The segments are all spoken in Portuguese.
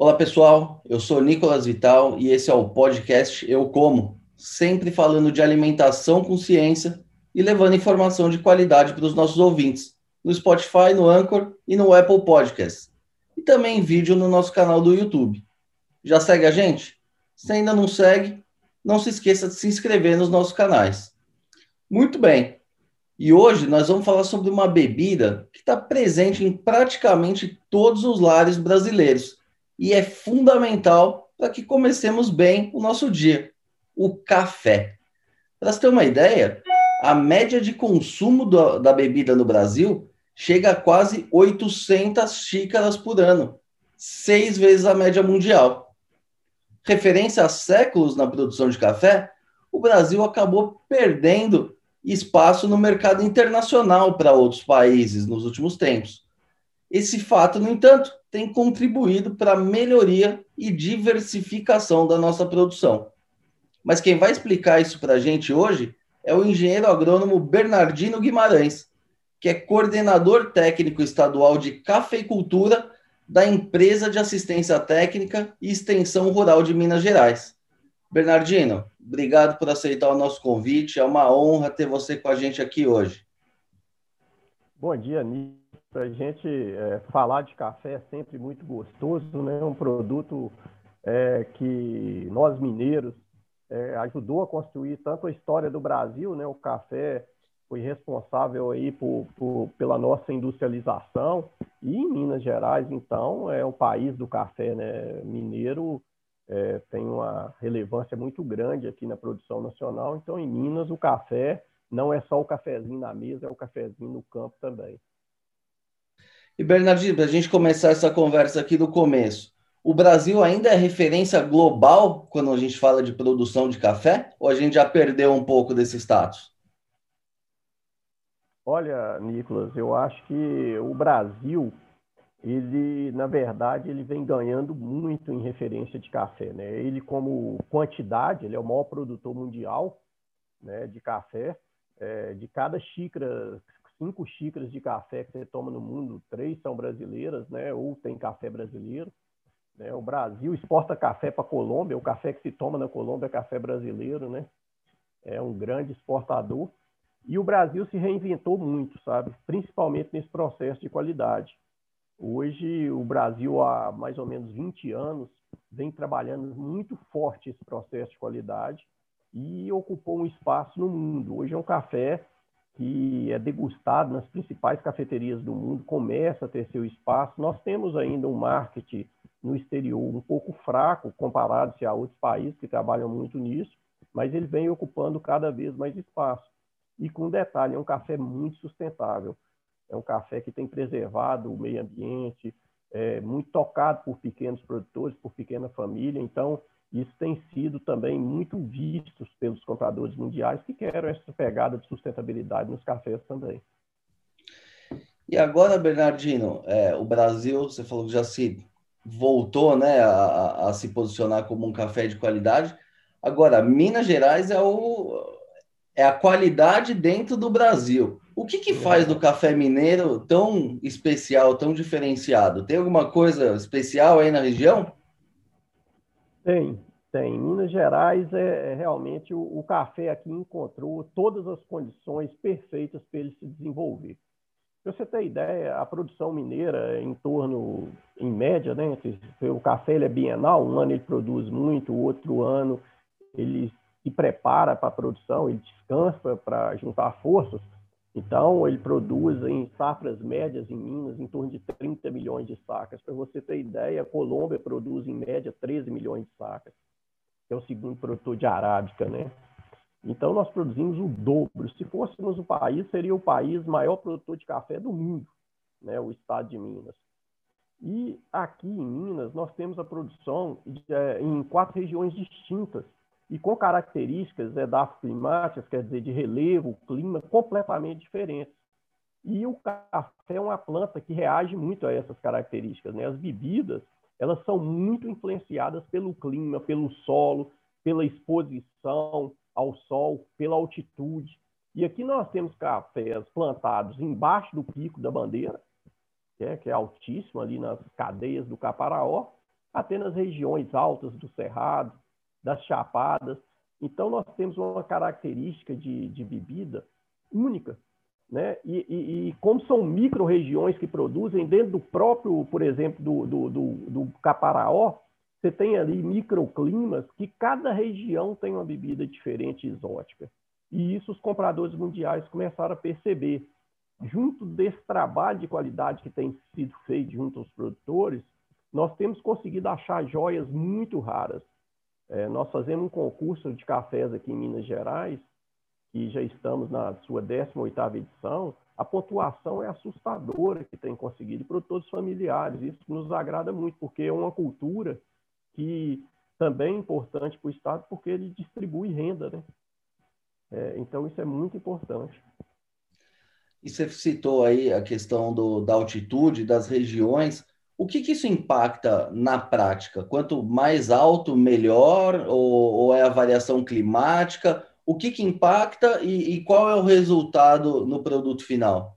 Olá pessoal, eu sou Nicolas Vital e esse é o podcast Eu Como, sempre falando de alimentação com ciência e levando informação de qualidade para os nossos ouvintes, no Spotify, no Anchor e no Apple Podcasts, e também em vídeo no nosso canal do YouTube. Já segue a gente? Se ainda não segue, não se esqueça de se inscrever nos nossos canais. Muito bem, e hoje nós vamos falar sobre uma bebida que está presente em praticamente todos os lares brasileiros e é fundamental para que comecemos bem o nosso dia: o café. Para você ter uma ideia, a média de consumo do, da bebida no Brasil chega a quase 800 xícaras por ano, seis vezes a média mundial. Referência a séculos na produção de café, o Brasil acabou perdendo espaço no mercado internacional para outros países nos últimos tempos. Esse fato, no entanto, tem contribuído para a melhoria e diversificação da nossa produção. Mas quem vai explicar isso para a gente hoje é o engenheiro agrônomo Bernardino Guimarães, que é coordenador técnico estadual de cafeicultura da Empresa de Assistência Técnica e Extensão Rural de Minas Gerais. Bernardino, obrigado por aceitar o nosso convite. É uma honra ter você com a gente aqui hoje. Bom dia, Nito. Para a gente é, falar de café é sempre muito gostoso, né? Um produto é, que nós mineiros é, ajudou a construir tanto a história do Brasil, né? O café foi responsável aí por, por, pela nossa industrialização e em Minas Gerais, então, é o país do café, né? Mineiro é, tem uma relevância muito grande aqui na produção nacional. Então, em Minas, o café não é só o cafezinho na mesa, é o cafezinho no campo também. E Bernardino, para a gente começar essa conversa aqui do começo, o Brasil ainda é referência global quando a gente fala de produção de café? Ou a gente já perdeu um pouco desse status? Olha, Nicolas, eu acho que o Brasil ele, na verdade, ele vem ganhando muito em referência de café. Né? Ele, como quantidade, ele é o maior produtor mundial né, de café. É, de cada xícara, cinco xícaras de café que você toma no mundo, três são brasileiras, né? ou tem café brasileiro. Né? O Brasil exporta café para a Colômbia, o café que se toma na Colômbia é café brasileiro, né? é um grande exportador. E o Brasil se reinventou muito, sabe? Principalmente nesse processo de qualidade. Hoje, o Brasil, há mais ou menos 20 anos, vem trabalhando muito forte esse processo de qualidade e ocupou um espaço no mundo. Hoje é um café que é degustado nas principais cafeterias do mundo, começa a ter seu espaço. Nós temos ainda um marketing no exterior um pouco fraco comparado a outros países que trabalham muito nisso, mas ele vem ocupando cada vez mais espaço. E com detalhe, é um café muito sustentável. É um café que tem preservado o meio ambiente, é muito tocado por pequenos produtores, por pequena família. Então, isso tem sido também muito visto pelos compradores mundiais que querem essa pegada de sustentabilidade nos cafés também. E agora, Bernardino, é, o Brasil, você falou que já se voltou né, a, a, se posicionar como um café de qualidade. Agora, Minas Gerais é, o, é a qualidade dentro do Brasil. O que, que faz do café mineiro tão especial, tão diferenciado? Tem alguma coisa especial aí na região? Tem, tem. Minas Gerais é, é realmente o, o, café aqui encontrou todas as condições perfeitas para ele se desenvolver. Para você ter ideia, a produção mineira é em torno, em média, né? O café ele é bienal, um ano ele produz muito, o outro ano ele se prepara para a produção, ele descansa para juntar forças. Então, ele produz em safras médias em Minas em torno de 30 milhões de sacas. Para você ter ideia, a Colômbia produz em média 13 milhões de sacas, é o segundo produtor de arábica, né? Então, nós produzimos o dobro. Se fôssemos o país, seria o país maior produtor de café do mundo, né? o estado de Minas. E aqui em Minas, nós temos a produção de, é, em quatro regiões distintas e com características edafoclimáticas, quer dizer, de relevo, clima, completamente diferentes. E o café é uma planta que reage muito a essas características. Né? As bebidas, elas são muito influenciadas pelo clima, pelo solo, pela exposição ao sol, pela altitude. E aqui nós temos cafés plantados embaixo do pico da bandeira, que é, que é altíssimo ali nas cadeias do Caparaó, até nas regiões altas do Cerrado, das Chapadas. Então, nós temos uma característica de, de bebida única. Né? E, e, e como são micro-regiões que produzem, dentro do próprio, por exemplo, do, do, do, do Caparaó, você tem ali microclimas que cada região tem uma bebida diferente exótica. E isso os compradores mundiais começaram a perceber. Junto desse trabalho de qualidade que tem sido feito junto aos produtores, nós temos conseguido achar joias muito raras. É, nós fazemos um concurso de cafés aqui em Minas Gerais, que já estamos na sua 18ª edição, a pontuação é assustadora que tem conseguido, produtores familiares. Isso nos agrada muito, porque é uma cultura que também é importante para o Estado, porque ele distribui renda, né? É, então, isso é muito importante. E você citou aí a questão do, da altitude, das regiões. O que, que isso impacta na prática? Quanto mais alto, melhor? Ou, ou é a variação climática? O que, que impacta e, e qual é o resultado no produto final?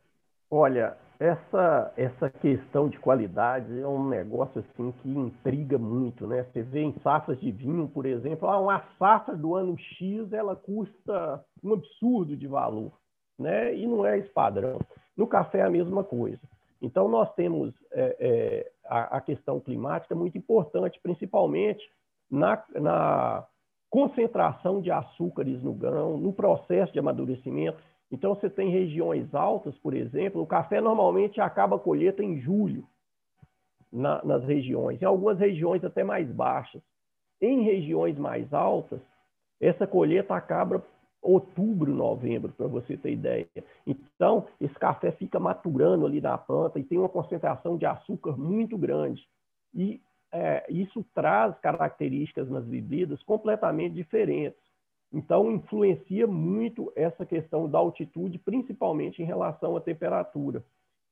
Olha, essa, essa questão de qualidade é um negócio assim que intriga muito, né? Você vê em safras de vinho, por exemplo, ah, uma safra do ano X ela custa um absurdo de valor, né? E não é esse padrão. No café é a mesma coisa. Então nós temos é, é, a, a, questão climática muito importante, principalmente na, na concentração de açúcares no grão, no processo de amadurecimento. Então, você tem regiões altas, por exemplo, o café normalmente acaba a colheita em julho na, nas regiões, em algumas regiões até mais baixas. Em regiões mais altas, essa colheita acaba outubro, novembro, para você ter ideia. Então, esse café fica maturando ali na planta e tem uma concentração de açúcar muito grande. E é, isso traz características nas bebidas completamente diferentes. Então, influencia muito essa questão da altitude, principalmente em relação à temperatura.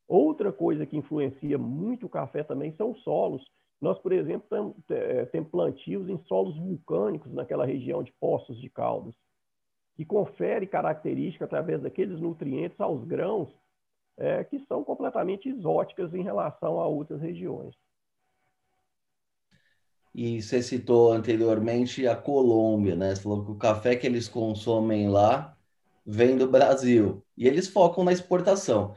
Outra coisa que influencia muito o café também são os solos. Nós, por exemplo, temos é, plantios em solos vulcânicos naquela região de Poços de Caldas, que confere características através daqueles nutrientes aos grãos é, que são completamente exóticas em relação a outras regiões. E você citou anteriormente a Colômbia, né? Você falou que o café que eles consomem lá vem do Brasil e eles focam na exportação.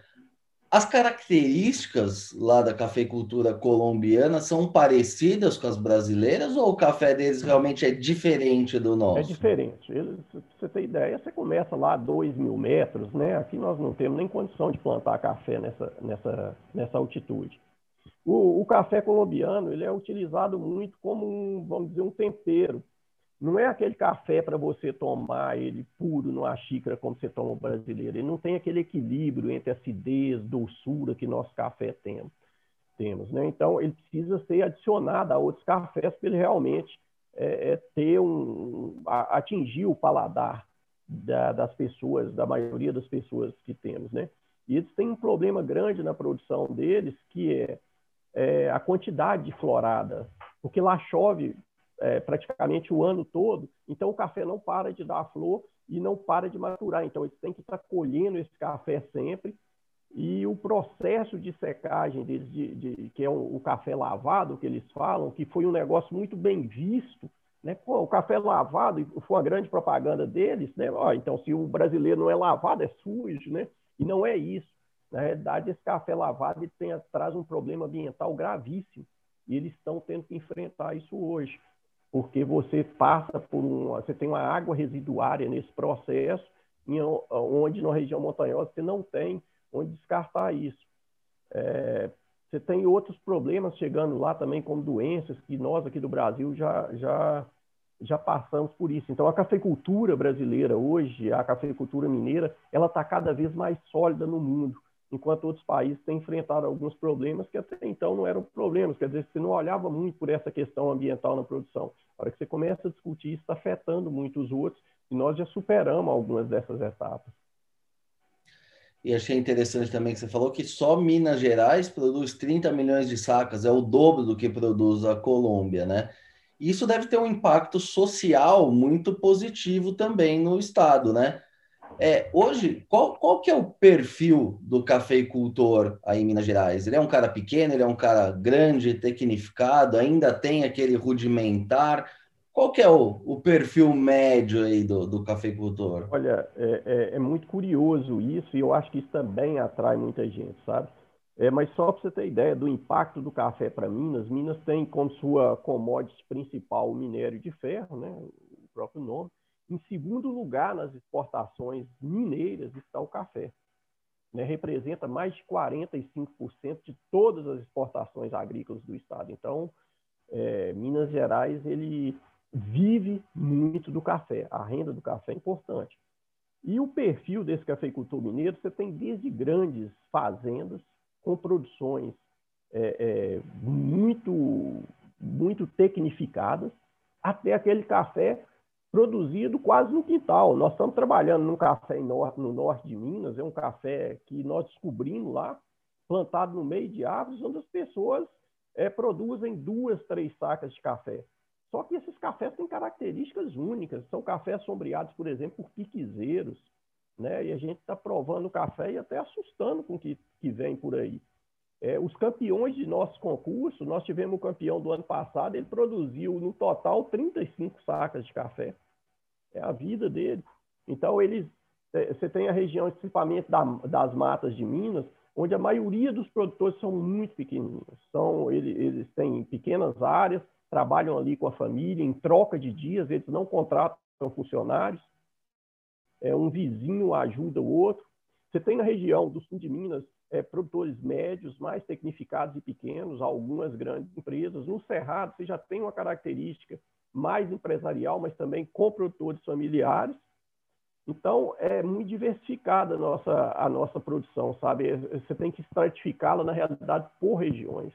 As características lá da cafeicultura colombiana são parecidas com as brasileiras ou o café deles realmente é diferente do nosso? É diferente. Eles, você tem ideia, você começa lá a 2 mil metros, né? Aqui nós não temos nem condição de plantar café nessa, nessa, nessa altitude. O, o, café colombiano ele é utilizado muito como um, vamos dizer, um tempero. Não é aquele café para você tomar ele puro numa xícara como você toma o brasileiro. Ele não tem aquele equilíbrio entre acidez, doçura que nosso café tem, temos. Né? Então, ele precisa ser adicionado a outros cafés para ele realmente é, é ter um, a, atingir o paladar da, das pessoas, da maioria das pessoas que temos. Né? E eles têm um problema grande na produção deles, que é é, a quantidade de florada, porque lá chove é, praticamente o ano todo, então o café não para de dar flor e não para de maturar. Então eles têm que estar colhendo esse café sempre e o processo de secagem deles, de, de, que é o, o, café lavado que eles falam, que foi um negócio muito bem visto, né? Pô, o café lavado foi uma grande propaganda deles, né? Ó, então se o brasileiro não é lavado é sujo, né? E não é isso. Na realidade, esse café lavado ele tem, traz um problema ambiental gravíssimo e eles estão tendo que enfrentar isso hoje, porque você passa por um, você tem uma água residuária nesse processo, em, onde na região montanhosa você não tem onde descartar isso. É, você tem outros problemas chegando lá também, como doenças, que nós aqui do Brasil já, já, já passamos por isso. Então, a cafeicultura brasileira hoje, a cafeicultura mineira, ela está cada vez mais sólida no mundo enquanto outros países têm enfrentado alguns problemas que até então não eram problemas. Quer dizer, você não olhava muito por essa questão ambiental na produção. A hora que você começa a discutir isso, está afetando muito os outros, e nós já superamos algumas dessas etapas. E achei interessante também que você falou que só Minas Gerais produz 30 milhões de sacas, é o dobro do que produz a Colômbia, né? Isso deve ter um impacto social muito positivo também no estado, né? É, hoje, qual, qual que é o perfil do cafeicultor aí em Minas Gerais? Ele é um cara pequeno, ele é um cara grande, tecnificado, ainda tem aquele rudimentar? Qual que é o, o perfil médio aí do, do cafeicultor? Olha, é, é, é, muito curioso isso e eu acho que isso também atrai muita gente, sabe? É, mas só para você ter ideia do impacto do café para Minas, Minas tem como sua commodity principal o minério de ferro, né, o próprio nome, em segundo lugar, nas exportações mineiras está o café. Né? Representa mais de 45% de todas as exportações agrícolas do estado. Então, é, Minas Gerais ele vive muito do café. A renda do café é importante. E o perfil desse cafeicultor mineiro, você tem desde grandes fazendas com produções é, é, muito, muito tecnificadas, até aquele café produzido quase no quintal. Nós estamos trabalhando num café no norte de Minas, é um café que nós descobrimos lá, plantado no meio de árvores, onde as pessoas é, produzem duas, três sacas de café. Só que esses cafés têm características únicas. São cafés sombreados, por exemplo, por piquezeiros. Né? E a gente está provando o café e até assustando com o que, que vem por aí. É, os campeões de nosso concurso, nós tivemos o campeão do ano passado, ele produziu no total 35 sacas de café. É a vida dele. Então, eles, é, você tem a região de equipamento da, das matas de Minas, onde a maioria dos produtores são muito pequeninos. São, eles, eles têm pequenas áreas, trabalham ali com a família, em troca de dias, eles não contratam funcionários. É, um vizinho ajuda o outro. Você tem na região do sul de Minas é, produtores médios, mais tecnificados e pequenos, algumas grandes empresas. No Cerrado, você já tem uma característica mais empresarial, mas também com produtores familiares. Então, é muito diversificada a nossa, a nossa produção, sabe? Você tem que estratificá-la, na realidade, por regiões.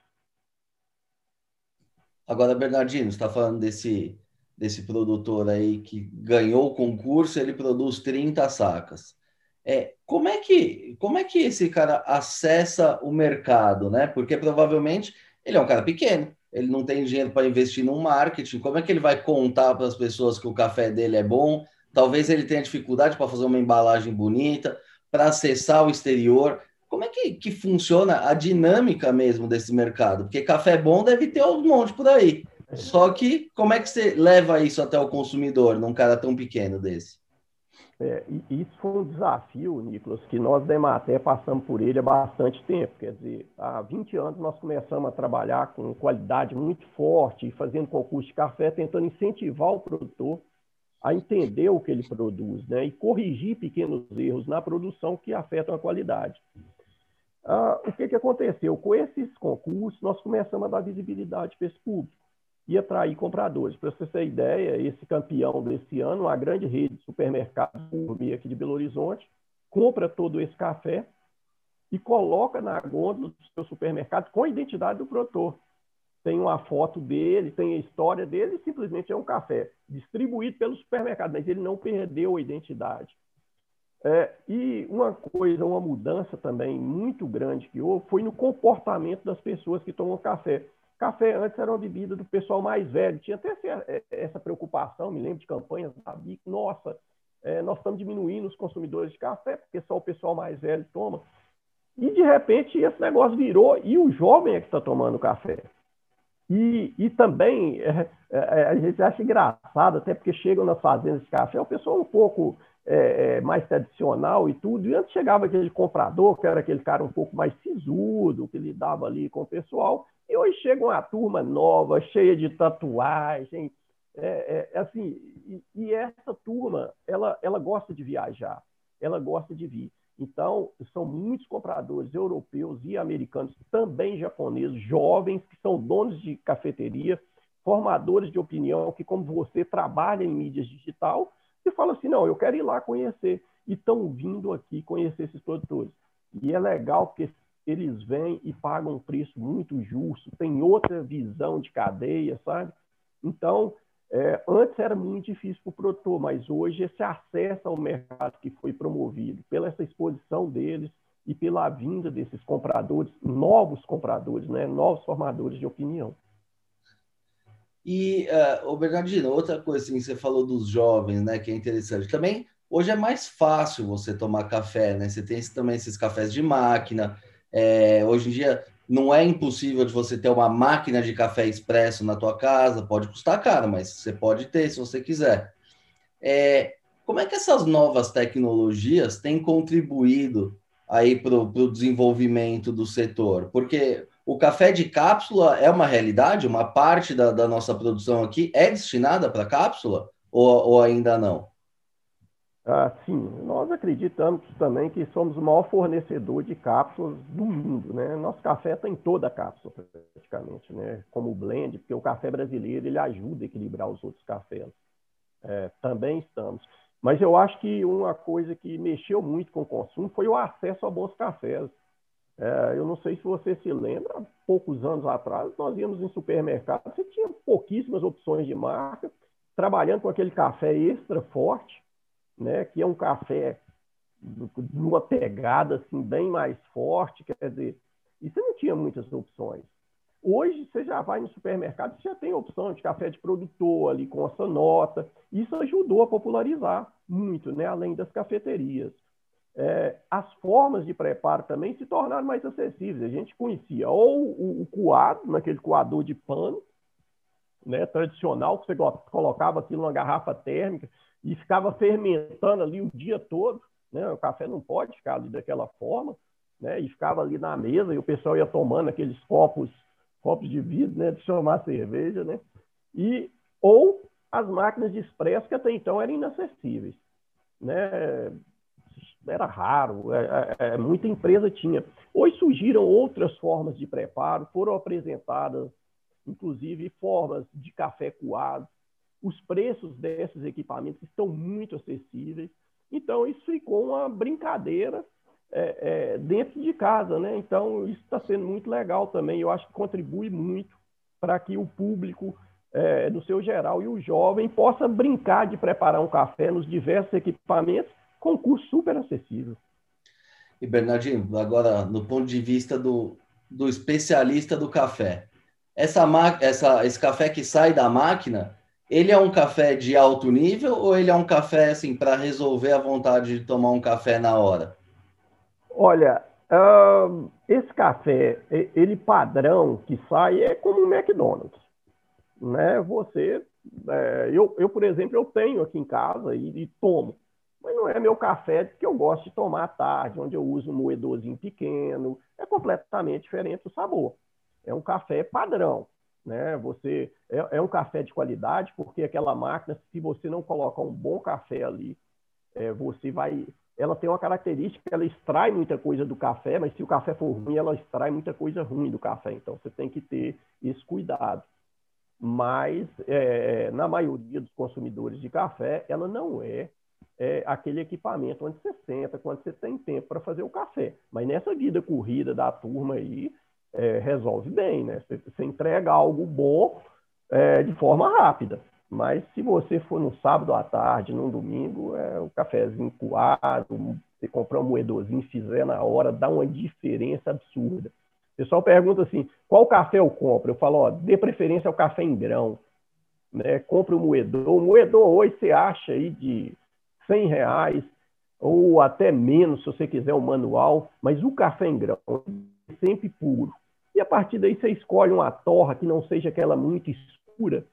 Agora, Bernardino, está falando desse, desse produtor aí que ganhou o concurso, ele produz 30 sacas. É, como, é que, como é que esse cara acessa o mercado, né? Porque provavelmente ele é um cara pequeno, ele não tem dinheiro para investir no marketing. Como é que ele vai contar para as pessoas que o café dele é bom? Talvez ele tenha dificuldade para fazer uma embalagem bonita, para acessar o exterior. Como é que, que funciona a dinâmica mesmo desse mercado? Porque café bom deve ter um monte por aí. Só que como é que você leva isso até o consumidor num cara tão pequeno desse? É, isso foi um desafio, Nicolas, que nós da Emater passamos por ele há bastante tempo. Quer dizer, há 20 anos nós começamos a trabalhar com qualidade muito forte, fazendo concurso de café, tentando incentivar o produtor a entender o que ele produz né, e corrigir pequenos erros na produção que afetam a qualidade. Ah, o que, que aconteceu? Com esses concursos, nós começamos a dar visibilidade para esse público e atrair compradores. Para você ter ideia, esse campeão desse ano, uma grande rede de supermercados aqui de Belo Horizonte, compra todo esse café e coloca na gôndola do seu supermercado com a identidade do produtor. Tem uma foto dele, tem a história dele, simplesmente é um café distribuído pelo supermercado, mas ele não perdeu a identidade. É, e uma coisa, uma mudança também muito grande que houve foi no comportamento das pessoas que tomam café. Café antes era uma bebida do pessoal mais velho. Tinha até é, essa preocupação, me lembro de campanhas da BIC, nossa, é, nós estamos diminuindo os consumidores de café, porque só o pessoal mais velho toma. E, de repente, esse negócio virou, e o jovem é que está tomando café. E, e também, é, é, a gente acha engraçado, até porque chegam nas fazendas de café, o pessoal um pouco é, é, mais tradicional e tudo, e antes chegava aquele comprador, que era aquele cara um pouco mais sisudo, que lidava ali com o pessoal, e hoje chega uma turma nova, cheia de tatuagem, é, é, assim, e, e, essa turma, ela, ela gosta de viajar, ela gosta de vir. Então, são muitos compradores europeus e americanos, também japoneses, jovens, que são donos de cafeteria, formadores de opinião, que, como você, trabalha em mídias digital, e fala assim, não, eu quero ir lá conhecer. E estão vindo aqui conhecer esses produtores. E é legal porque eles vêm e pagam um preço muito justo, tem outra visão de cadeia, sabe? Então, é, antes era muito difícil para o produtor, mas hoje esse acesso ao mercado que foi promovido pela essa exposição deles e pela vinda desses compradores, novos compradores, né, novos formadores de opinião. E, uh, Bernardino, outra coisa assim, você falou dos jovens, né, que é interessante. Também hoje é mais fácil você tomar café, né? Você tem também esses cafés de máquina. É, hoje em dia não é impossível de você ter uma máquina de café expresso na tua casa, pode custar caro, mas você pode ter se você quiser. É, como é que essas novas tecnologias têm contribuído aí para o desenvolvimento do setor? Porque o café de cápsula é uma realidade, uma parte da, da nossa produção aqui é destinada para cápsula ou, ou ainda não? Ah, sim, nós acreditamos também que somos o maior fornecedor de cápsulas do mundo, né? Nosso café tem toda a cápsula praticamente, né? Como blend, porque o café brasileiro ele ajuda a equilibrar os outros cafés. É, também estamos. Mas eu acho que uma coisa que mexeu muito com o consumo foi o acesso a bons cafés. É, eu não sei se você se lembra, poucos anos atrás, nós íamos em supermercado, você tinha pouquíssimas opções de marca, trabalhando com aquele café extra forte, né, que é um café numa pegada assim, bem mais forte, quer dizer, e você não tinha muitas opções. Hoje você já vai no supermercado, você já tem opção de café de produtor ali com essa nota. Isso ajudou a popularizar muito, né? além das cafeterias. É, as formas de preparo também se tornaram mais acessíveis. A gente conhecia ou o, o coado, naquele coador de pano, né, tradicional, que você colocava aquilo numa garrafa térmica e ficava fermentando ali o dia todo. Né? O café não pode ficar ali daquela forma. Né? E ficava ali na mesa e o pessoal ia tomando aqueles copos, copos de vidro, né? De tomar cerveja, né? E, ou as máquinas de expresso que até então eram inacessíveis, né? Era raro, é, é, é muita empresa tinha. Hoje surgiram outras formas de preparo, foram apresentadas, inclusive, formas de café coado, os preços desses equipamentos estão muito acessíveis. Então, isso ficou uma brincadeira é, é, dentro de casa, né? Então, isso está sendo muito legal também. Eu acho que contribui muito para que o público, é, no seu geral, e o jovem possa brincar de preparar um café nos diversos equipamentos com custo super acessível. E, Bernardinho, agora, no ponto de vista do, do especialista do café, essa, essa, esse café que sai da máquina, ele é um café de alto nível ou ele é um café assim para resolver a vontade de tomar um café na hora? Olha, uh, esse café, ele padrão que sai é como um McDonald's, né? Você, é, eu, eu por exemplo, eu tenho aqui em casa e, e, tomo, mas não é meu café que eu gosto de tomar à tarde, onde eu uso um moedorzinho pequeno, é completamente diferente o sabor. É um café padrão né? Você é, é, um café de qualidade, porque aquela máquina, se você não colocar um bom café ali, é, você vai. Ela tem uma característica, ela extrai muita coisa do café, mas se o café for ruim, ela extrai muita coisa ruim do café. Então você tem que ter esse cuidado. Mas é, na maioria dos consumidores de café, ela não é, é aquele equipamento onde você senta, quando você tem tempo para fazer o café. Mas nessa vida corrida da turma aí, é, resolve bem, né? Você, você entrega algo bom é, de forma rápida. Mas se você for no sábado à tarde, num domingo, é o cafezinho coado, você comprar um moedorzinho, fizer na hora, dá uma diferença absurda. O pessoal pergunta assim, qual café eu compro? Eu falo, ó, dê preferência ao café em grão. Né? Compre o um moedor. O moedor hoje você acha aí de 100 reais, ou até menos, se você quiser o um manual, mas o café em grão sempre puro e a partir daí você escolhe uma torra que não seja aquela muito escura,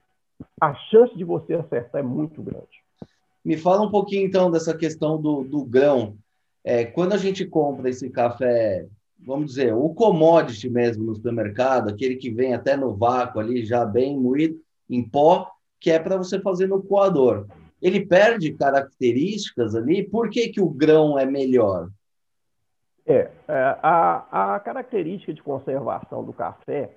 a chance de você acertar é muito grande. Me fala um pouquinho então dessa questão do, do grão. É, quando a gente compra esse café, vamos dizer, o commodity mesmo no supermercado, aquele que vem até no vácuo ali, já bem moído, em pó, que é para você fazer no coador. Ele perde características ali, por que, que o grão é melhor? É, é, a, a característica de conservação do café,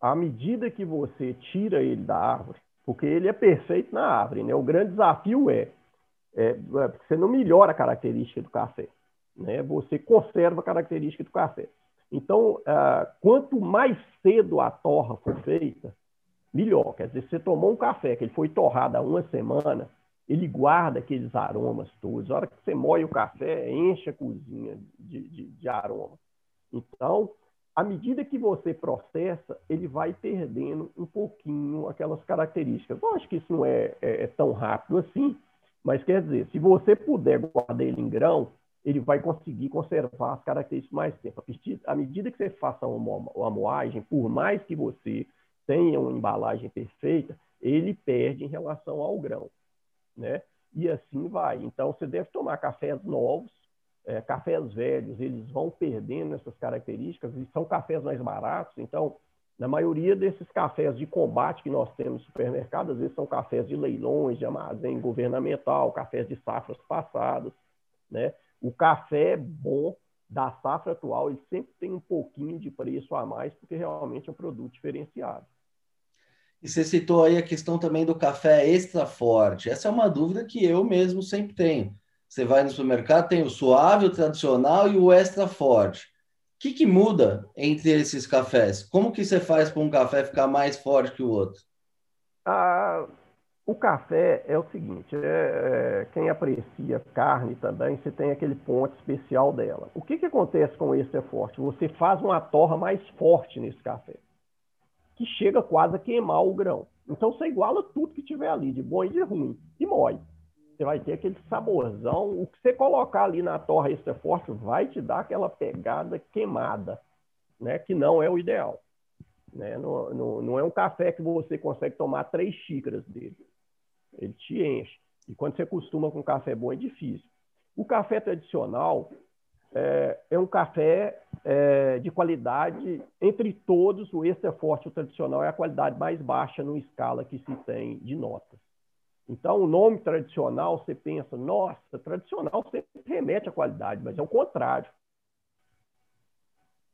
à medida que você tira ele da árvore, porque ele é perfeito na árvore, né? O grande desafio é, é, é você não melhora a característica do café, né? Você conserva a característica do café. Então, uh, quanto mais cedo a torra for feita, melhor. Quer dizer, você tomou um café que ele foi torrado há uma semana, ele guarda aqueles aromas todos. A hora que você moe o café, enche a cozinha de, de, de aroma. Então, à medida que você processa, ele vai perdendo um pouquinho aquelas características. Eu acho que isso não é, é, é tão rápido assim, Mas quer dizer, se você puder guardar ele em grão, ele vai conseguir conservar as características mais tempo. À medida que você faça uma moagem, por mais que você tenha uma embalagem perfeita, ele perde em relação ao grão, né? E assim vai. Então, você deve tomar cafés novos, é, cafés velhos, eles vão perdendo essas características e são cafés mais baratos. Então, na maioria desses cafés de combate que nós temos no supermercado, às vezes são cafés de leilões, de armazém governamental, cafés de safras passadas, né? O café bom da safra atual, ele sempre tem um pouquinho de preço a mais, porque realmente é um produto diferenciado. E você citou aí a questão também do café extra forte. Essa é uma dúvida que eu mesmo sempre tenho. Você vai no supermercado, tem o suave, o tradicional e o extra forte. O que, que muda entre esses cafés? Como que você faz para um café ficar mais forte que o outro? Ah, o café é o seguinte, é, é, quem aprecia carne também, você tem aquele ponto especial dela. O que, que acontece com esse é forte? Você faz uma torra mais forte nesse café, que chega quase a queimar o grão. Então você iguala tudo que tiver ali, de bom e de ruim, e mói. Você vai ter aquele saborzão. O que você colocar ali na torra extra forte vai te dar aquela pegada queimada, né? que não é o ideal. Né? Não, não, não é um café que você consegue tomar três xícaras dele ele te enche. E quando você costuma com café bom, é difícil. O café tradicional é, é um café é, de qualidade, entre todos, o extra forte, o tradicional, é a qualidade mais baixa no escala que se tem de notas. Então, o nome tradicional, você pensa, nossa, tradicional sempre remete à qualidade, mas é o contrário.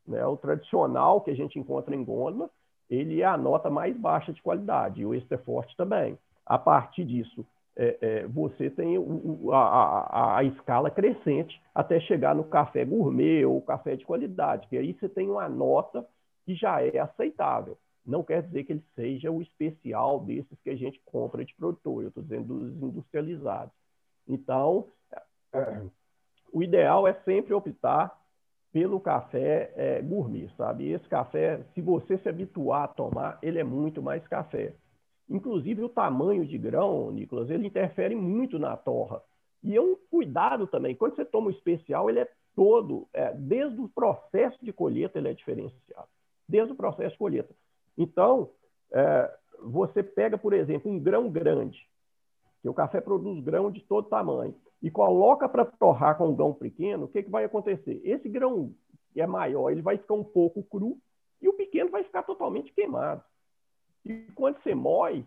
Né? O tradicional que a gente encontra em Gonda, ele é a nota mais baixa de qualidade, e o extra forte também a partir disso, é, é, você tem o, a, a, a, escala crescente até chegar no café gourmet ou café de qualidade, que aí você tem uma nota que já é aceitável. Não quer dizer que ele seja o especial desses que a gente compra de produtor, eu estou dizendo dos industrializados. Então, é, o ideal é sempre optar pelo café é, gourmet, sabe? Esse café, se você se habituar a tomar, ele é muito mais café. Inclusive, o tamanho de grão, Nicolas, ele interfere muito na torra. E é um cuidado também. Quando você toma o especial, ele é todo, é, desde o processo de colheita, ele é diferenciado. Desde o processo de colheita. Então, é, você pega, por exemplo, um grão grande, que o café produz grão de todo tamanho, e coloca para torrar com um grão pequeno, o que, que vai acontecer? Esse grão que é maior, ele vai ficar um pouco cru, e o pequeno vai ficar totalmente queimado. E quando você moe,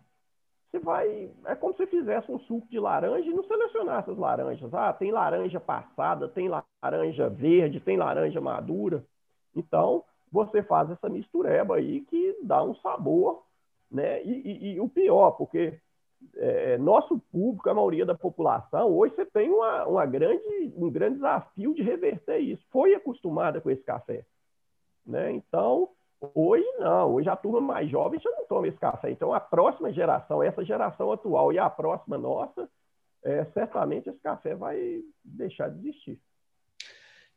você vai. É como se você fizesse um suco de laranja e não selecionasse as laranjas. Ah, tem laranja passada, tem laranja verde, tem laranja madura. Então, você faz essa mistureba aí que dá um sabor, né? E, e, e o pior, porque é, é, nosso público, a maioria da população, hoje você tem uma, uma grande, um grande desafio de reverter isso. Foi acostumada com esse café. Né? Então, Hoje não, hoje a turma mais jovem já não toma esse café. Então a próxima geração, essa geração atual e a próxima nossa, é, certamente esse café vai deixar de existir.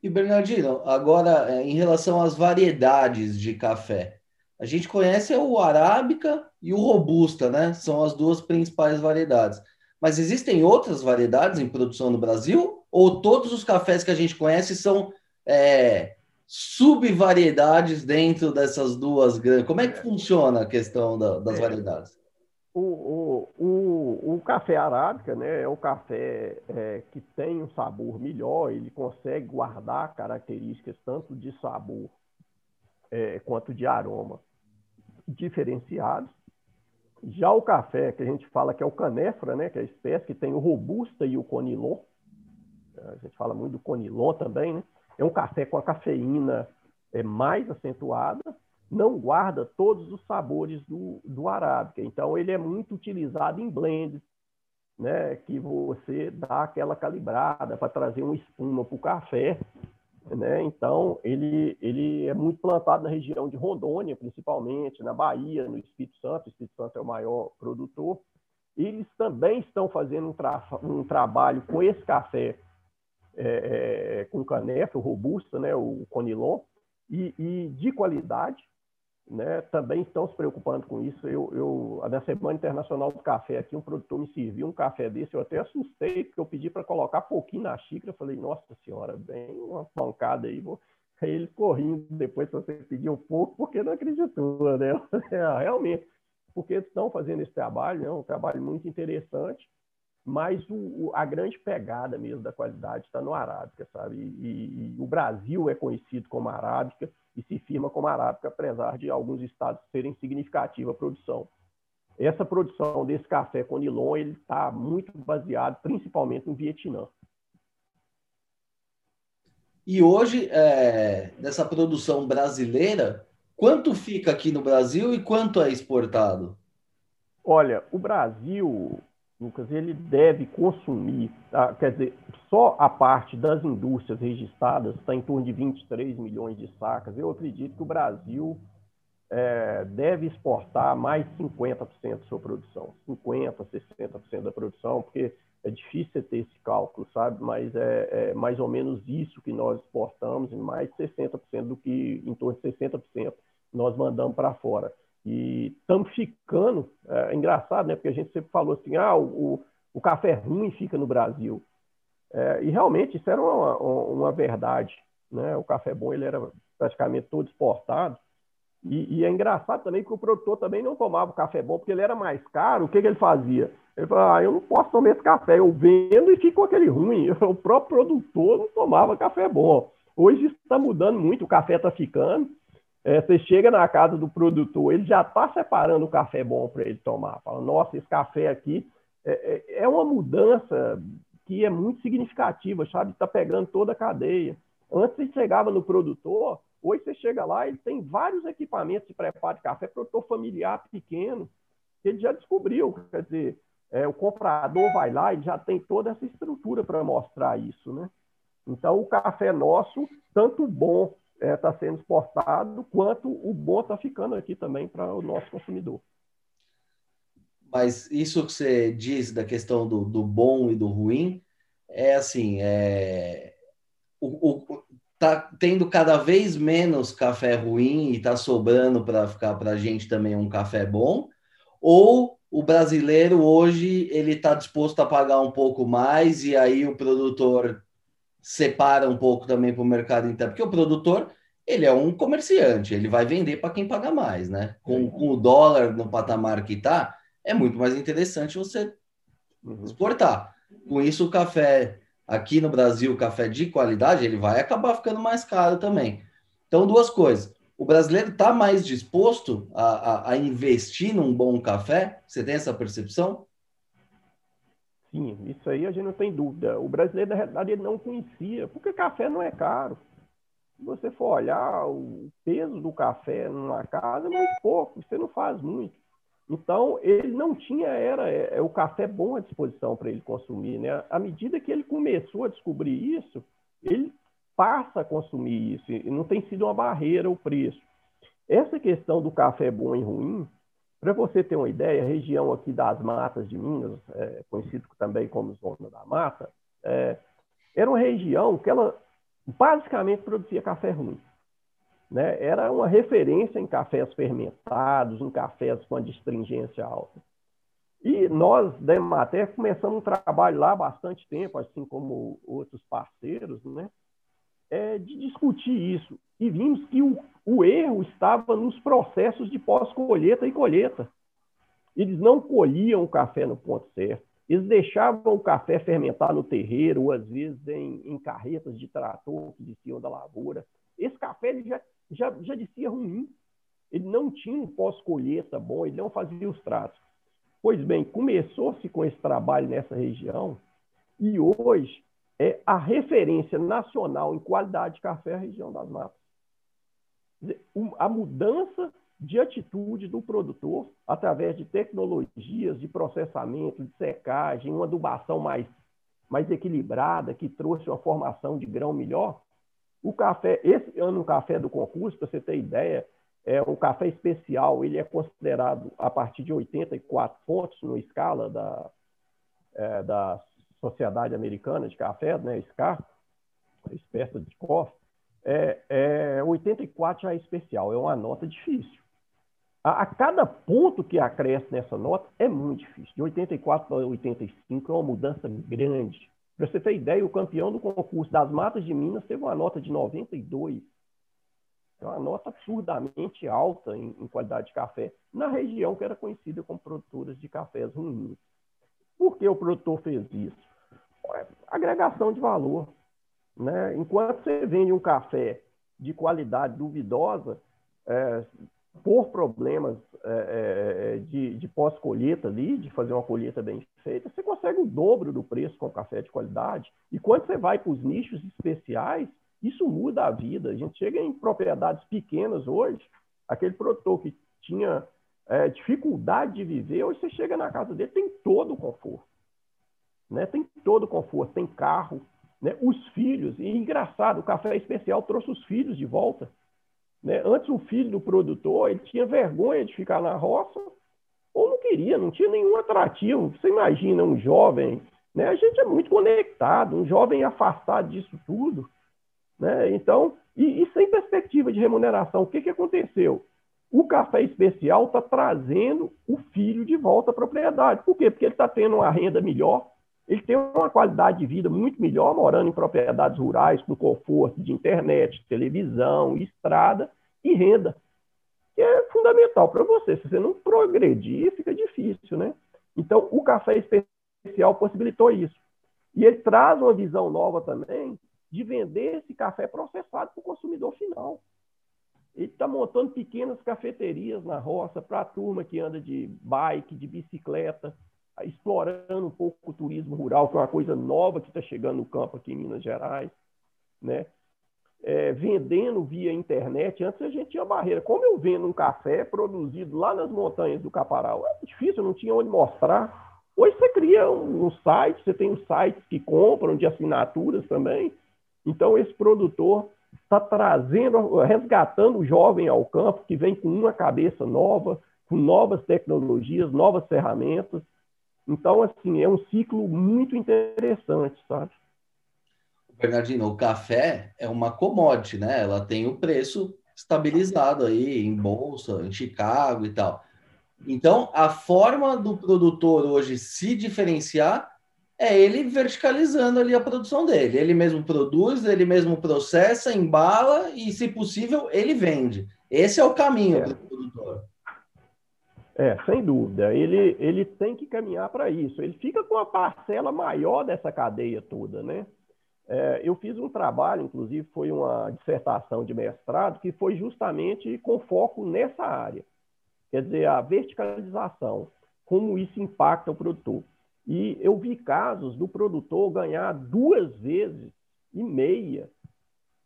E Bernardino, agora é, em relação às variedades de café, a gente conhece o arábica e o robusta, né? São as duas principais variedades. Mas existem outras variedades em produção no Brasil? Ou todos os cafés que a gente conhece são é, subvariedades dentro dessas duas grandes. Como é que funciona a questão da, das é. variedades? O, o, o, o, café arábica né, é o café é, que tem um sabor melhor, ele consegue guardar características tanto de sabor é, quanto de aroma diferenciados. Já o café, que a gente fala que é o canefra, né, que é a espécie que tem o robusta e o conilon, a gente fala muito do conilon também, né? É um café com a cafeína é, mais acentuada, não guarda todos os sabores do, do arábica. Então, ele é muito utilizado em blends, né, que você dá aquela calibrada para trazer uma espuma para o café. Né? Então, ele, ele é muito plantado na região de Rondônia, principalmente, na Bahia, no Espírito Santo. O Espírito Santo é o maior produtor. Eles também estão fazendo um, tra um trabalho com esse café é, é, com canefa, robusta, né, o conilon, e, e, de qualidade. né, também estão se preocupando com isso. Eu, eu, na Semana Internacional do Café aqui, um produtor me serviu um café desse, eu até assustei, porque eu pedi para colocar pouquinho na xícara, falei, nossa senhora, bem uma pancada aí, vou... Aí ele correndo depois se você pedir um pouco, porque não acreditou, né? É, realmente, porque estão fazendo esse trabalho, é um trabalho muito interessante, mas o, a grande pegada mesmo da qualidade está no arábica, sabe? E, e, o Brasil é conhecido como arábica e se firma como arábica, apesar de alguns estados serem significativa a produção. Essa produção desse café Conilon ele está muito baseado principalmente no Vietnã. E hoje, é, dessa produção brasileira, quanto fica aqui no Brasil e quanto é exportado? Olha, o Brasil, Lucas, ele deve consumir, tá? quer dizer, só a parte das indústrias registradas está em torno de 23 milhões de sacas. Eu acredito que o Brasil é, deve exportar mais 50% da sua produção, 50%, 60% da produção, porque é difícil ter esse cálculo, sabe? Mas é, é, mais ou menos isso que nós exportamos, e mais 60% do que, em torno de 60%, nós mandamos para fora. E estamos ficando, é, é, engraçado, né? Porque a gente sempre falou assim, ah, o, o café ruim fica no Brasil. É, e realmente isso era uma, uma, verdade, né? O café bom ele era praticamente todo exportado. E, e, é engraçado também que o produtor também não tomava o café bom porque ele era mais caro. O que, que ele fazia? Ele falou: ah, eu não posso tomar esse café, eu vendo e fico aquele ruim. O próprio produtor não tomava café bom. Hoje está mudando muito, o café está ficando. É, você chega na casa do produtor, ele já está separando o café bom para ele tomar. Fala, nossa, esse café aqui é, é, é uma mudança que é muito significativa, sabe? Está pegando toda a cadeia. Antes você chegava no produtor, hoje você chega lá e tem vários equipamentos de preparo de café, produtor familiar pequeno, ele já descobriu, quer dizer, é, o comprador vai lá e já tem toda essa estrutura para mostrar isso, né? Então, o café nosso, tanto bom está é, tá sendo exportado, quanto o bom está ficando aqui também para o nosso consumidor. Mas isso que você diz da questão do, do bom e do ruim, é assim, é, o, o, tá tendo cada vez menos café ruim e está sobrando para ficar para a gente também um café bom, ou o brasileiro hoje ele está disposto a pagar um pouco mais e aí o produtor separa um pouco também para o mercado interno, porque o produtor ele é um comerciante, ele vai vender para quem paga mais, né? Com, com, o dólar no patamar que está, é muito mais interessante você uhum. exportar. Com isso, o café aqui no Brasil, o café de qualidade, ele vai acabar ficando mais caro também. Então, duas coisas. O brasileiro está mais disposto a, a, a investir num bom café? Você tem essa percepção? Sim, isso aí a gente não tem dúvida. O brasileiro, na realidade, ele não conhecia, porque café não é caro. Se você for olhar o peso do café numa casa, é muito pouco, você não faz muito. Então, ele não tinha era é, é o café bom à disposição para ele consumir. Né? À medida que ele começou a descobrir isso, ele passa a consumir isso, e não tem sido uma barreira o preço. Essa questão do café bom e ruim, para você ter uma ideia, a região aqui das matas de Minas, é, conhecido também como Zona da Mata, é, era uma região que ela basicamente produzia café ruim. Né? Era uma referência em cafés fermentados, em cafés com a astringência alta. E nós, da Emater, começamos um trabalho lá há bastante tempo, assim como outros parceiros, né? é, de discutir isso. E vimos que o, o erro estava nos processos de pós-colheita e colheita. Eles não colhiam o café no ponto certo. Eles deixavam o café fermentar no terreiro, ou às vezes em, em carretas de trator que desciam da lavoura. Esse café ele já, já, já descia ruim. Ele não tinha um pós-colheita bom, ele não fazia os tratos. Pois bem, começou-se com esse trabalho nessa região e hoje é a referência nacional em qualidade de café a região das matas. A mudança de atitude do produtor através de tecnologias de processamento, de secagem, uma adubação mais, mais equilibrada, que trouxe uma formação de grão melhor. O café, esse ano o café do concurso, para você ter ideia, é um café especial, ele é considerado a partir de 84 pontos no escala da, é, da Sociedade Americana de Café, né, SCAR, espécie de COF, é, é, 84 já é especial, é uma nota difícil. A, a, cada ponto que acresce nessa nota é muito difícil. De 84 para 85 é uma mudança grande. Para você ter ideia, o campeão do concurso das Matas de Minas teve uma nota de 92. É uma nota absurdamente alta em, em qualidade de café, na região que era conhecida como produtoras de cafés ruins. Por que o produtor fez isso? Agregação de valor. Né? Enquanto você vende um café de qualidade duvidosa, é, por problemas é, é, é, de, de pós-colheita ali, de fazer uma colheita bem feita, você consegue o dobro do preço com café de qualidade. E quando você vai para os nichos especiais, isso muda a vida. A gente chega em propriedades pequenas hoje, aquele produtor que tinha é, dificuldade de viver, hoje você chega na casa dele, tem todo o conforto. Né? Tem todo o conforto, tem carro, né? os filhos. E engraçado, o café especial trouxe os filhos de volta. Né? Antes, o filho do produtor ele tinha vergonha de ficar na roça ou não queria, não tinha nenhum atrativo. Você imagina um jovem, né? a gente é muito conectado, um jovem afastado disso tudo. Né? Então, e, e, sem perspectiva de remuneração, o que, que aconteceu? O café especial está trazendo o filho de volta à propriedade. Por quê? Porque ele está tendo uma renda melhor, ele tem uma qualidade de vida muito melhor morando em propriedades rurais, com conforto de internet, televisão, estrada e renda, que é fundamental para você. Se você não progredir, fica difícil, né? Então, o café especial possibilitou isso. E ele traz uma visão nova também de vender esse café processado para o consumidor final. Ele está montando pequenas cafeterias na roça para a turma que anda de bike, de bicicleta, explorando um pouco o turismo rural, que é uma coisa nova que está chegando no campo aqui em Minas Gerais, né? É, vendendo via internet. Antes a gente tinha barreira. Como eu vendo um café produzido lá nas montanhas do Caparal? É difícil, não tinha onde mostrar. Hoje você cria um, um site, você tem os sites que compram de assinaturas também. Então esse produtor está trazendo, resgatando o jovem ao campo, que vem com uma cabeça nova, com novas tecnologias, novas ferramentas, então, assim, é um ciclo muito interessante, sabe? Bernardino, o café é uma commodity, né? Ela tem o preço estabilizado aí em bolsa, em Chicago e tal. Então, a forma do produtor hoje se diferenciar é ele verticalizando ali a produção dele. Ele mesmo produz, ele mesmo processa, embala e, se possível, ele vende. Esse é o caminho é. do produtor. É, sem dúvida. Ele, ele tem que caminhar para isso. Ele fica com a parcela maior dessa cadeia toda, né? É, eu fiz um trabalho, inclusive foi uma dissertação de mestrado, que foi justamente com foco nessa área. Quer dizer, a verticalização, como isso impacta o produtor. E eu vi casos do produtor ganhar duas vezes e meia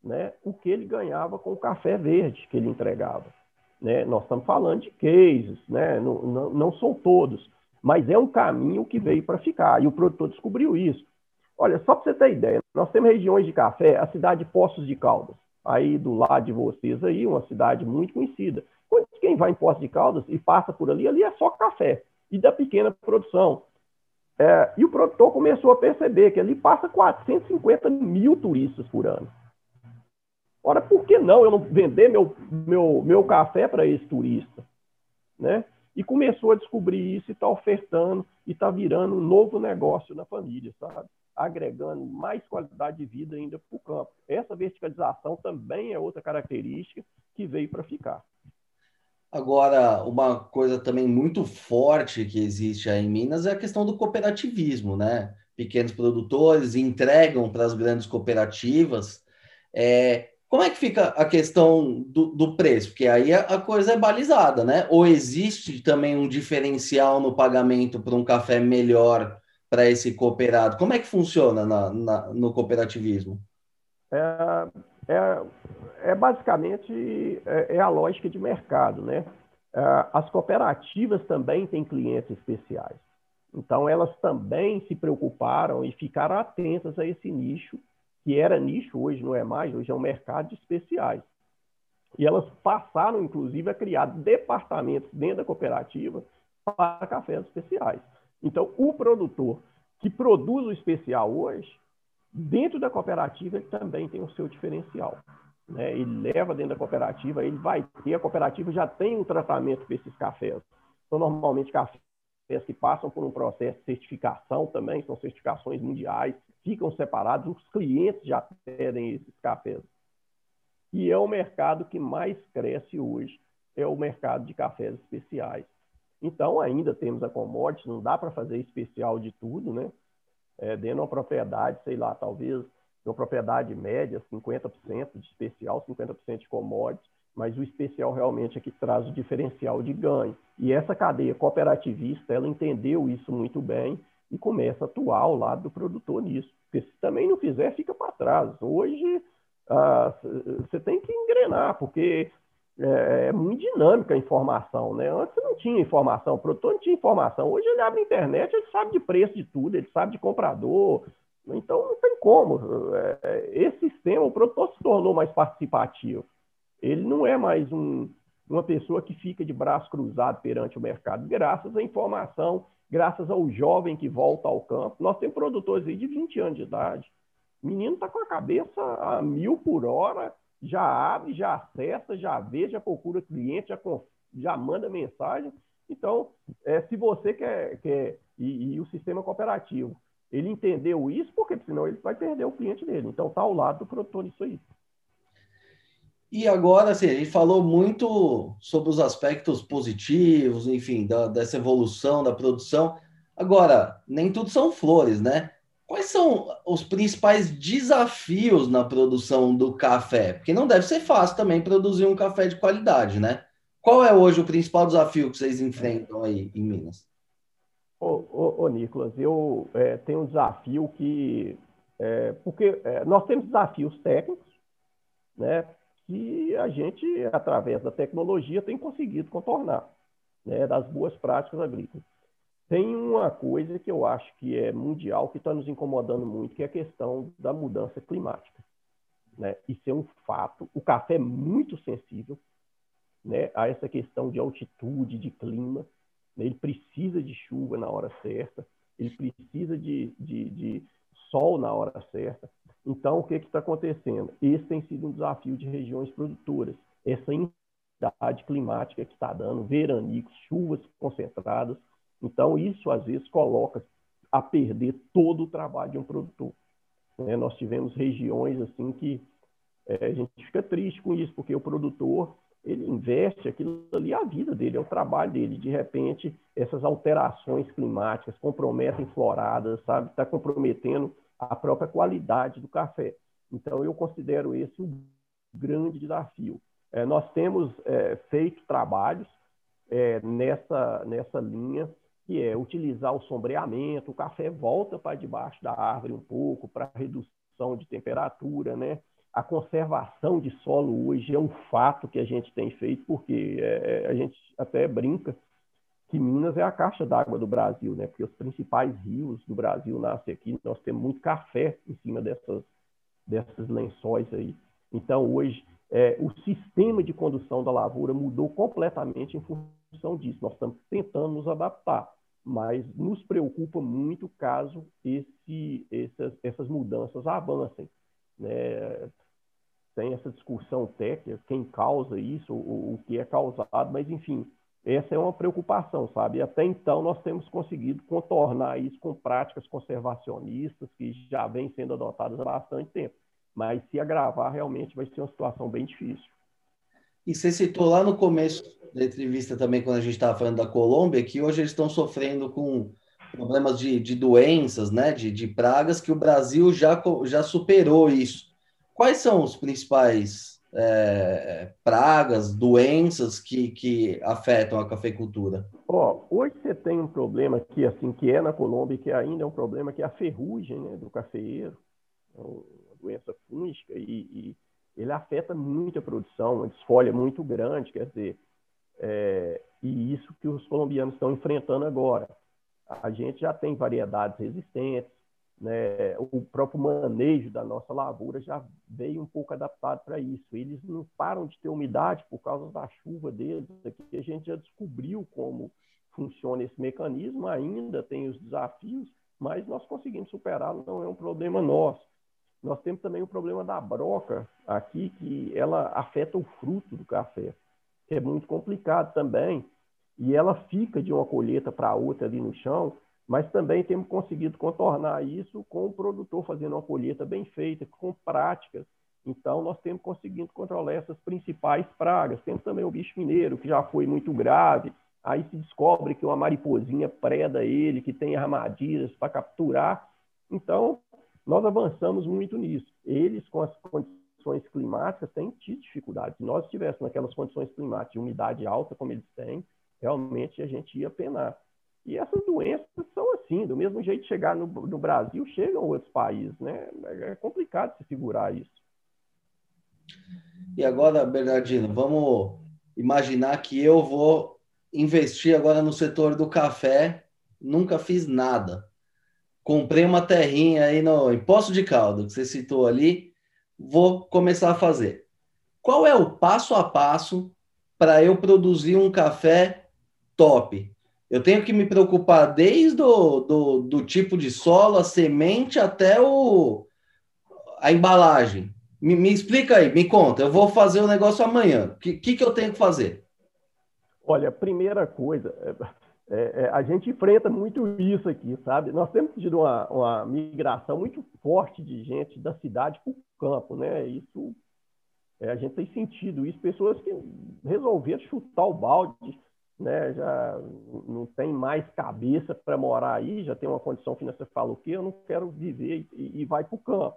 né, o que ele ganhava com o café verde que ele entregava. Né? Nós estamos falando de cases, né? não, não, não são todos, mas é um caminho que veio para ficar, e o produtor descobriu isso. Olha, só para você ter ideia, nós temos regiões de café, a cidade de Poços de Caldas, aí do lado de vocês aí, uma cidade muito conhecida. Quem vai em Poços de Caldas e passa por ali, ali é só café e da pequena produção. É, e o produtor começou a perceber que ali passa 450 mil turistas por ano. Ora, por que não eu não vender meu, meu, meu café para esse turista? Né? E começou a descobrir isso e está ofertando e está virando um novo negócio na família, sabe? Agregando mais qualidade de vida ainda para o campo. Essa verticalização também é outra característica que veio para ficar. Agora, uma coisa também muito forte que existe aí em Minas é a questão do cooperativismo, né? Pequenos produtores entregam para as grandes cooperativas. É, como é que fica a questão do, do preço? Porque aí a, a, coisa é balizada, né? Ou existe também um diferencial no pagamento para um café melhor para esse cooperado? Como é que funciona na, na, no cooperativismo? É, é, é basicamente é, é, a lógica de mercado, né? É, as cooperativas também têm clientes especiais. Então, elas também se preocuparam e ficaram atentas a esse nicho que era nicho, hoje não é mais, hoje é um mercado de especiais. E elas passaram, inclusive, a criar departamentos dentro da cooperativa para cafés especiais. Então, o produtor que produz o especial hoje, dentro da cooperativa, ele também tem o seu diferencial. né? ele leva dentro da cooperativa, ele vai ter, a cooperativa já tem um tratamento para esses cafés. São normalmente cafés que passam por um processo de certificação também, são certificações mundiais, ficam separados, os clientes já pedem esses cafés. E é o mercado que mais cresce hoje, é o mercado de cafés especiais. Então, ainda temos a commodity, não dá para fazer especial de tudo, né? É, dentro de uma propriedade, sei lá, talvez uma propriedade média, 50% de especial, 50% de commodity, mas o especial realmente é que traz o diferencial de ganho. E essa cadeia cooperativista, ela entendeu isso muito bem e começa a atuar ao lado do produtor nisso. Porque se também não fizer, fica para trás. Hoje, ah, você tem que engrenar, porque é, é, muito dinâmica a informação, né? Antes não tinha informação, o produtor não tinha informação. Hoje ele abre a internet, ele sabe de preço de tudo, ele sabe de comprador. Então não tem como. É, é esse sistema, o produtor se tornou mais participativo. Ele não é mais um, uma pessoa que fica de braço cruzado perante o mercado, graças à informação, graças ao jovem que volta ao campo. Nós temos produtores aí de 20 anos de idade. O menino está com a cabeça a mil por hora, já abre, já acessa, já vê, já procura cliente, já, já manda mensagem. Então, é, se você quer, quer e, e, o sistema cooperativo, ele entendeu isso, porque senão ele vai perder o cliente dele. Então, está ao lado do produtor nisso aí. E agora, assim, a gente falou muito sobre os aspectos positivos, enfim, da, dessa evolução da produção. Agora, nem tudo são flores, né? Quais são os principais desafios na produção do café? Porque não deve ser fácil também produzir um café de qualidade, né? Qual é hoje o principal desafio que vocês enfrentam aí em Minas? Ô, ô, ô Nicolas, eu é, tenho um desafio que. É, porque é, nós temos desafios técnicos, né? Que a gente, através da tecnologia, tem conseguido contornar, né? Das boas práticas agrícolas. Tem uma coisa que eu acho que é mundial, que está nos incomodando muito, que é a questão da mudança climática. Né? Isso é um fato. O café é muito sensível né, a essa questão de altitude, de clima. Né? Ele precisa de chuva na hora certa, ele precisa de, de, de sol na hora certa. Então, o que está acontecendo? Esse tem sido um desafio de regiões produtoras. Essa instabilidade climática que está dando, veranicos, chuvas concentradas, então, isso às vezes coloca a perder todo o trabalho de um produtor. É, nós tivemos regiões assim que é, a gente fica triste com isso, porque o produtor ele investe aquilo ali, a vida dele, é o trabalho dele. De repente, essas alterações climáticas comprometem floradas, sabe? Está comprometendo a própria qualidade do café. Então, eu considero esse um grande desafio. É, nós temos é, feito trabalhos é, nessa, nessa linha que é utilizar o sombreamento, o café volta para debaixo da árvore um pouco para redução de temperatura, né? A conservação de solo hoje é um fato que a gente tem feito, porque é, a gente até brinca que Minas é a caixa d'água do Brasil, né? Porque os principais rios do Brasil nascem aqui, nós temos muito café em cima dessas, dessas lençóis aí. Então, hoje, é, o sistema de condução da lavoura mudou completamente em função disso. Nós estamos tentando nos adaptar mas nos preocupa muito caso esse, essas, essas mudanças avancem. Né? Tem essa discussão técnica, quem causa isso, o, o que é causado, mas enfim, essa é uma preocupação, sabe? E até então nós temos conseguido contornar isso com práticas conservacionistas que já vêm sendo adotadas há bastante tempo. Mas se agravar, realmente vai ser uma situação bem difícil. E você citou lá no começo da entrevista também, quando a gente estava falando da Colômbia, que hoje eles estão sofrendo com problemas de, de doenças, né, de, de pragas, que o Brasil já, já superou isso. Quais são os principais é, pragas, doenças que, que afetam a cafeicultura? Ó, hoje você tem um problema que assim que é na Colômbia, que ainda é um problema que é a ferrugem né, do cafeeiro, é uma doença fúngica e, e ele afeta muito a produção, uma desfolha muito grande, quer dizer, é, e isso que os colombianos estão enfrentando agora. A gente já tem variedades resistentes, né? o próprio manejo da nossa lavoura já veio um pouco adaptado para isso. Eles não param de ter umidade por causa da chuva deles. Aqui a gente já descobriu como funciona esse mecanismo, ainda tem os desafios, mas nós conseguimos superá-lo, não é um problema nosso. nós temos também o problema da broca aqui, que ela afeta o fruto do café, que é muito complicado também. E ela fica de uma colheita para outra ali no chão, mas também temos conseguido contornar isso com o produtor fazendo uma colheita bem feita, com práticas. Então, nós temos conseguido controlar essas principais pragas. Temos também o bicho mineiro, que já foi muito grave. Aí se descobre que uma mariposinha preda ele, que tem armadilhas para capturar. Então, nós avançamos muito nisso. Eles, com as condições climáticas, têm tido dificuldades. Se nós estivéssemos naquelas condições climáticas de umidade alta, como eles têm, realmente a gente ia penar. E essas doenças são assim, do mesmo jeito chegar no, no Brasil, chegam outros países, né? É complicado se segurar isso. E agora, Bernardino, vamos imaginar que eu vou investir agora no setor do café, nunca fiz nada comprei uma terrinha aí no Imposto de Caldo, que você citou ali, vou começar a fazer. Qual é o passo a passo para eu produzir um café top? Eu tenho que me preocupar desde o do, do tipo de solo, a semente, até o, a embalagem. Me, me, explica aí, me conta. Eu vou fazer o negócio amanhã. O que, que, que eu tenho que fazer? Olha, primeira coisa, é, é, a gente enfrenta muito isso aqui, sabe? Nós temos tido uma, uma migração muito forte de gente da cidade para o campo, né? Isso é, a gente tem sentido isso, pessoas que resolveram chutar o balde, né? Já não tem mais cabeça para morar aí, já tem uma condição financeira, fala o quê? Eu não quero viver e, e vai para o campo.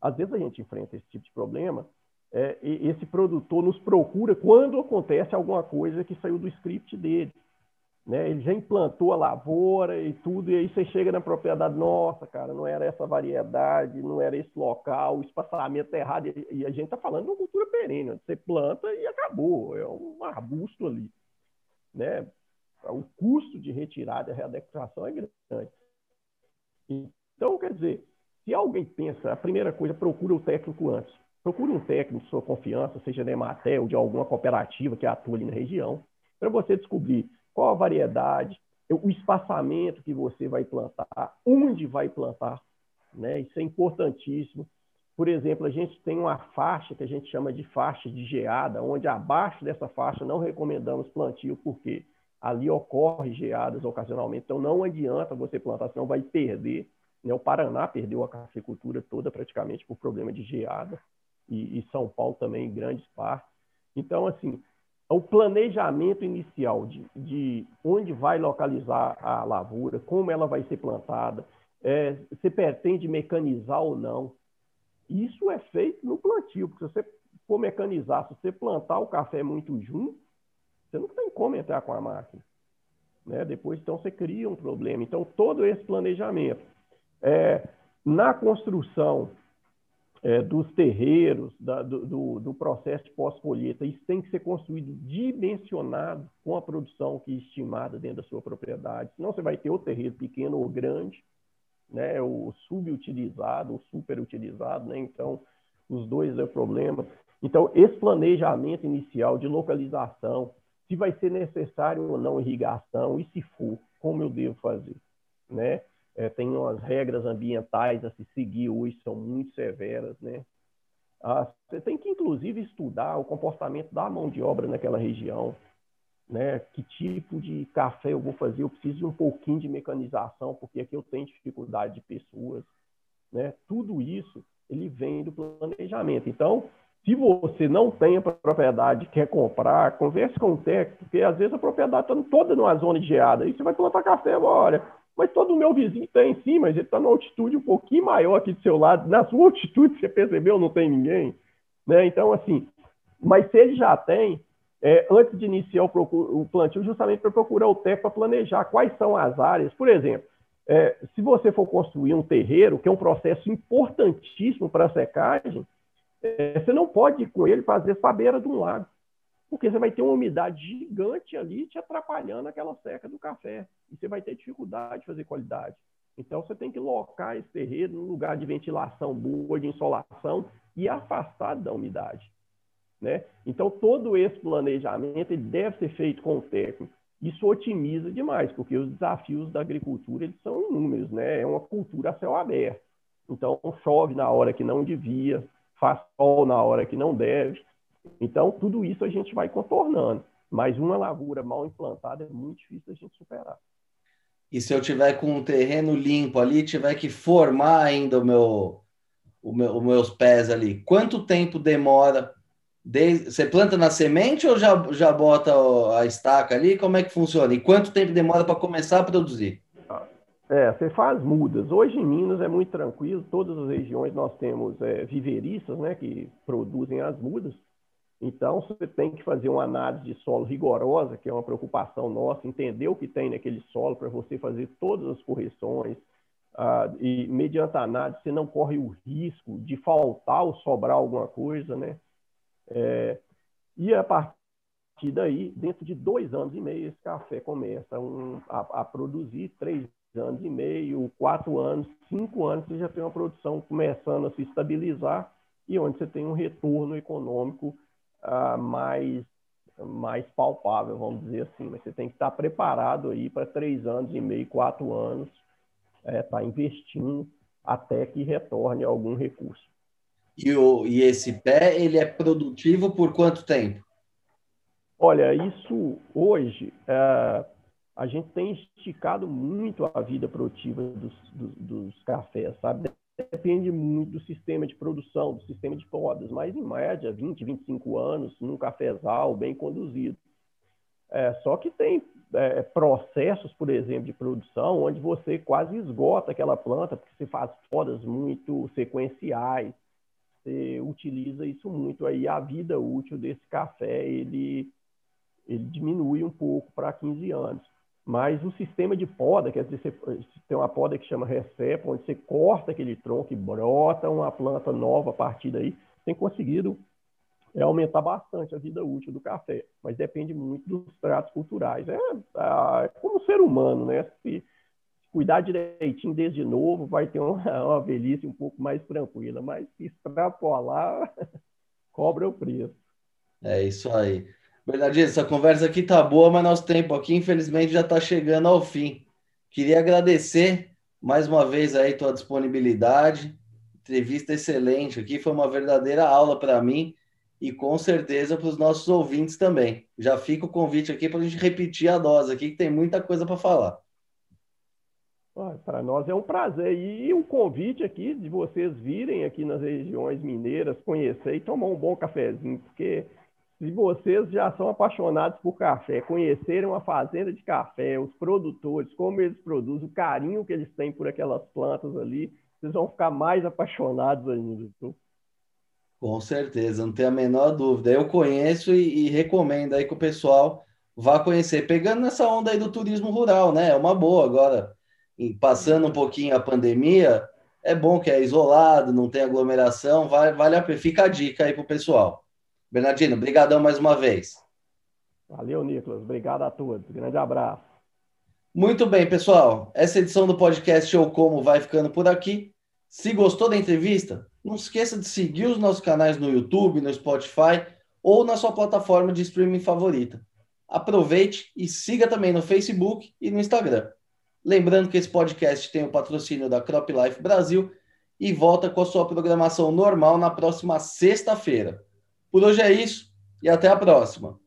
Às vezes a gente enfrenta esse tipo de problema. É, esse produtor nos procura quando acontece alguma coisa que saiu do script dele né? Ele já implantou a lavoura e tudo, e aí você chega na propriedade, nossa, cara, não era essa variedade, não era esse local, o espaçamento é errado, e a gente está falando de uma cultura perene, você planta e acabou, é um arbusto ali. Né? O custo de retirada e readequação é grande. Então, quer dizer, se alguém pensa, a primeira coisa, procura o técnico antes. Procure um técnico de sua confiança, seja da Ematel, de alguma cooperativa que atua ali na região, para você descobrir qual a variedade, o espaçamento que você vai plantar, onde vai plantar, né? Isso é importantíssimo. Por exemplo, a gente tem uma faixa que a gente chama de faixa de geada, onde abaixo dessa faixa não recomendamos plantio, porque ali ocorre geadas ocasionalmente, então não adianta você plantar, senão vai perder. Né? O Paraná perdeu a cafeicultura toda praticamente por problema de geada, e, e São Paulo também em grandes partes. Então, assim, o planejamento inicial de, de onde vai localizar a lavoura, como ela vai ser plantada, é, se pretende mecanizar ou não. Isso é feito no plantio, porque se você for mecanizar, se você plantar o café muito junto, você não tem como entrar com a máquina. Né? Depois, então, você cria um problema. Então, todo esse planejamento. É, na construção é, dos terreiros, da, do, do, processo de pós-colheita. Isso tem que ser construído dimensionado com a produção que é estimada dentro da sua propriedade. Senão você vai ter o terreiro pequeno ou grande, né, o subutilizado, o superutilizado, né? Então, os dois é o problema. Então, esse planejamento inicial de localização, se vai ser necessário ou não irrigação, e se for, como eu devo fazer, né? é, tem umas regras ambientais a se seguir hoje, são muito severas, né? Ah, você tem que, inclusive, estudar o comportamento da mão de obra naquela região, né? Que tipo de café eu vou fazer? Eu preciso de um pouquinho de mecanização, porque aqui eu tenho dificuldade de pessoas, né? Tudo isso, ele vem do planejamento. Então, se você não tem a propriedade, quer comprar, converse com o técnico, porque às vezes a propriedade está toda numa zona geada, aí você vai plantar café, olha, mas todo o meu vizinho está em cima, ele está numa altitude um pouquinho maior aqui do seu lado. Na sua altitude, você percebeu, não tem ninguém. Né? Então, assim, mas se ele já tem, é, antes de iniciar o, o plantio, justamente para procurar o técnico para planejar quais são as áreas. Por exemplo, é, se você for construir um terreiro, que é um processo importantíssimo para a secagem, é, você não pode ir com ele fazer essa beira de um lago porque você vai ter uma umidade gigante ali te atrapalhando aquela seca do café. E você vai ter dificuldade de fazer qualidade. Então, você tem que locar esse terreiro num lugar de ventilação boa, de insolação e afastado da umidade. Né? Então, todo esse planejamento ele deve ser feito com o técnico. Isso otimiza demais, porque os desafios da agricultura eles são inúmeros. Né? É uma cultura a céu aberto. Então, chove na hora que não devia, faz sol na hora que não deve. Então, tudo isso a gente vai contornando. Mas uma lavoura mal implantada é muito difícil a gente superar. E se eu tiver com um terreno limpo ali, tiver que formar ainda o meu, o meu, os meus pés ali, quanto tempo demora? Desde, você planta na semente ou já, já bota a estaca ali? Como é que funciona? E quanto tempo demora para começar a produzir? É, você faz mudas. Hoje em Minas é muito tranquilo, todas as regiões nós temos é, viveristas né, que produzem as mudas. Então, você tem que fazer uma análise de solo rigorosa, que é uma preocupação nossa, entender o que tem naquele solo para você fazer todas as correções. Ah, e, mediante a análise, você não corre o risco de faltar ou sobrar alguma coisa, né? É, e a partir daí, dentro de dois anos e meio, esse café começa um, a, a, produzir, três anos e meio, quatro anos, cinco anos, você já tem uma produção começando a se estabilizar e onde você tem um retorno econômico uh, mais, mais palpável, vamos dizer assim. Mas você tem que estar preparado aí para três anos e meio, quatro anos, estar é, tá investindo até que retorne algum recurso. E, o, e esse pé, ele é produtivo por quanto tempo? Olha, isso hoje, é, a gente tem esticado muito a vida produtiva dos, dos, dos cafés, sabe? depende muito do sistema de produção, do sistema de podas, mas em média 20, 25 anos num cafezal bem conduzido. É, só que tem é, processos, por exemplo, de produção onde você quase esgota aquela planta porque você faz podas muito sequenciais, você utiliza isso muito aí a vida útil desse café ele ele diminui um pouco para 15 anos. Mas o sistema de poda, quer dizer, você tem uma poda que chama recepa, onde você corta aquele tronco e brota uma planta nova a partir daí, tem conseguido é, aumentar bastante a vida útil do café. Mas depende muito dos tratos culturais. É, é como ser humano, né? Se cuidar direitinho desde novo, vai ter uma, uma velhice um pouco mais tranquila. Mas extrapolar, cobra o preço. É isso aí. Bernardino, essa conversa aqui tá boa, mas nosso tempo aqui, infelizmente, já está chegando ao fim. Queria agradecer mais uma vez aí tua disponibilidade. Entrevista excelente aqui, foi uma verdadeira aula para mim e com certeza para os nossos ouvintes também. Já fica o convite aqui para a gente repetir a dose aqui, que tem muita coisa para falar. Para nós é um prazer. E o convite aqui de vocês virem aqui nas regiões mineiras, conhecer e tomar um bom cafezinho, porque se vocês já são apaixonados por café, conheceram a fazenda de café, os produtores, como eles produzem, o carinho que eles têm por aquelas plantas ali, vocês vão ficar mais apaixonados ainda. Com certeza, não tem a menor dúvida. Eu conheço e, e, recomendo aí que o pessoal vá conhecer. Pegando nessa onda aí do turismo rural, né? É uma boa agora. Passando um pouquinho a pandemia, é bom que é isolado, não tem aglomeração, vale, vale a pena. Fica a dica aí para o pessoal. Bernardino, brigadão mais uma vez. Valeu, Nicolas. Obrigado a todos. Grande abraço. Muito bem, pessoal. Essa edição do podcast Show Como vai ficando por aqui. Se gostou da entrevista, não esqueça de seguir os nossos canais no YouTube, no Spotify ou na sua plataforma de streaming favorita. Aproveite e siga também no Facebook e no Instagram. Lembrando que esse podcast tem o patrocínio da Crop Life Brasil e volta com a sua programação normal na próxima sexta-feira. Por hoje é isso e até a próxima.